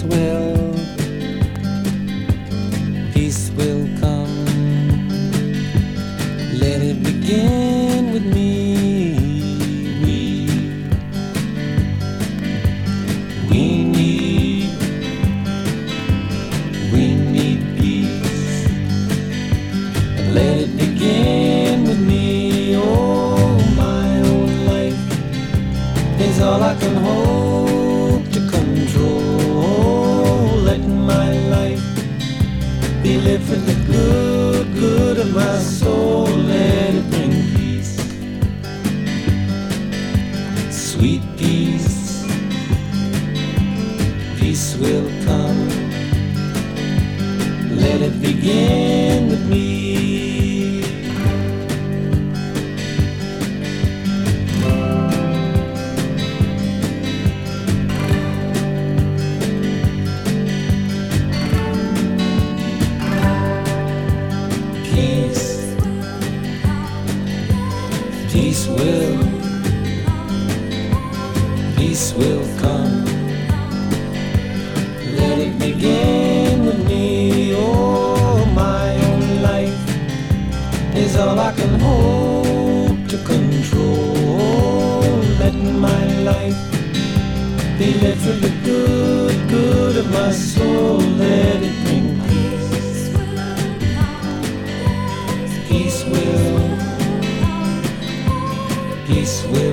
peace will, peace will come. Let it begin with me. We, we need, we need peace. Let it begin with me. Oh, my own life is all I can hope lived for the good, good of my soul. Let it bring peace, sweet peace. Peace will come. Let it begin peace will come. Let it begin with me. Oh, my own life is all I can hope to control. Let my life be lived for the good, good of my soul. Let it bring peace. Peace will, peace will.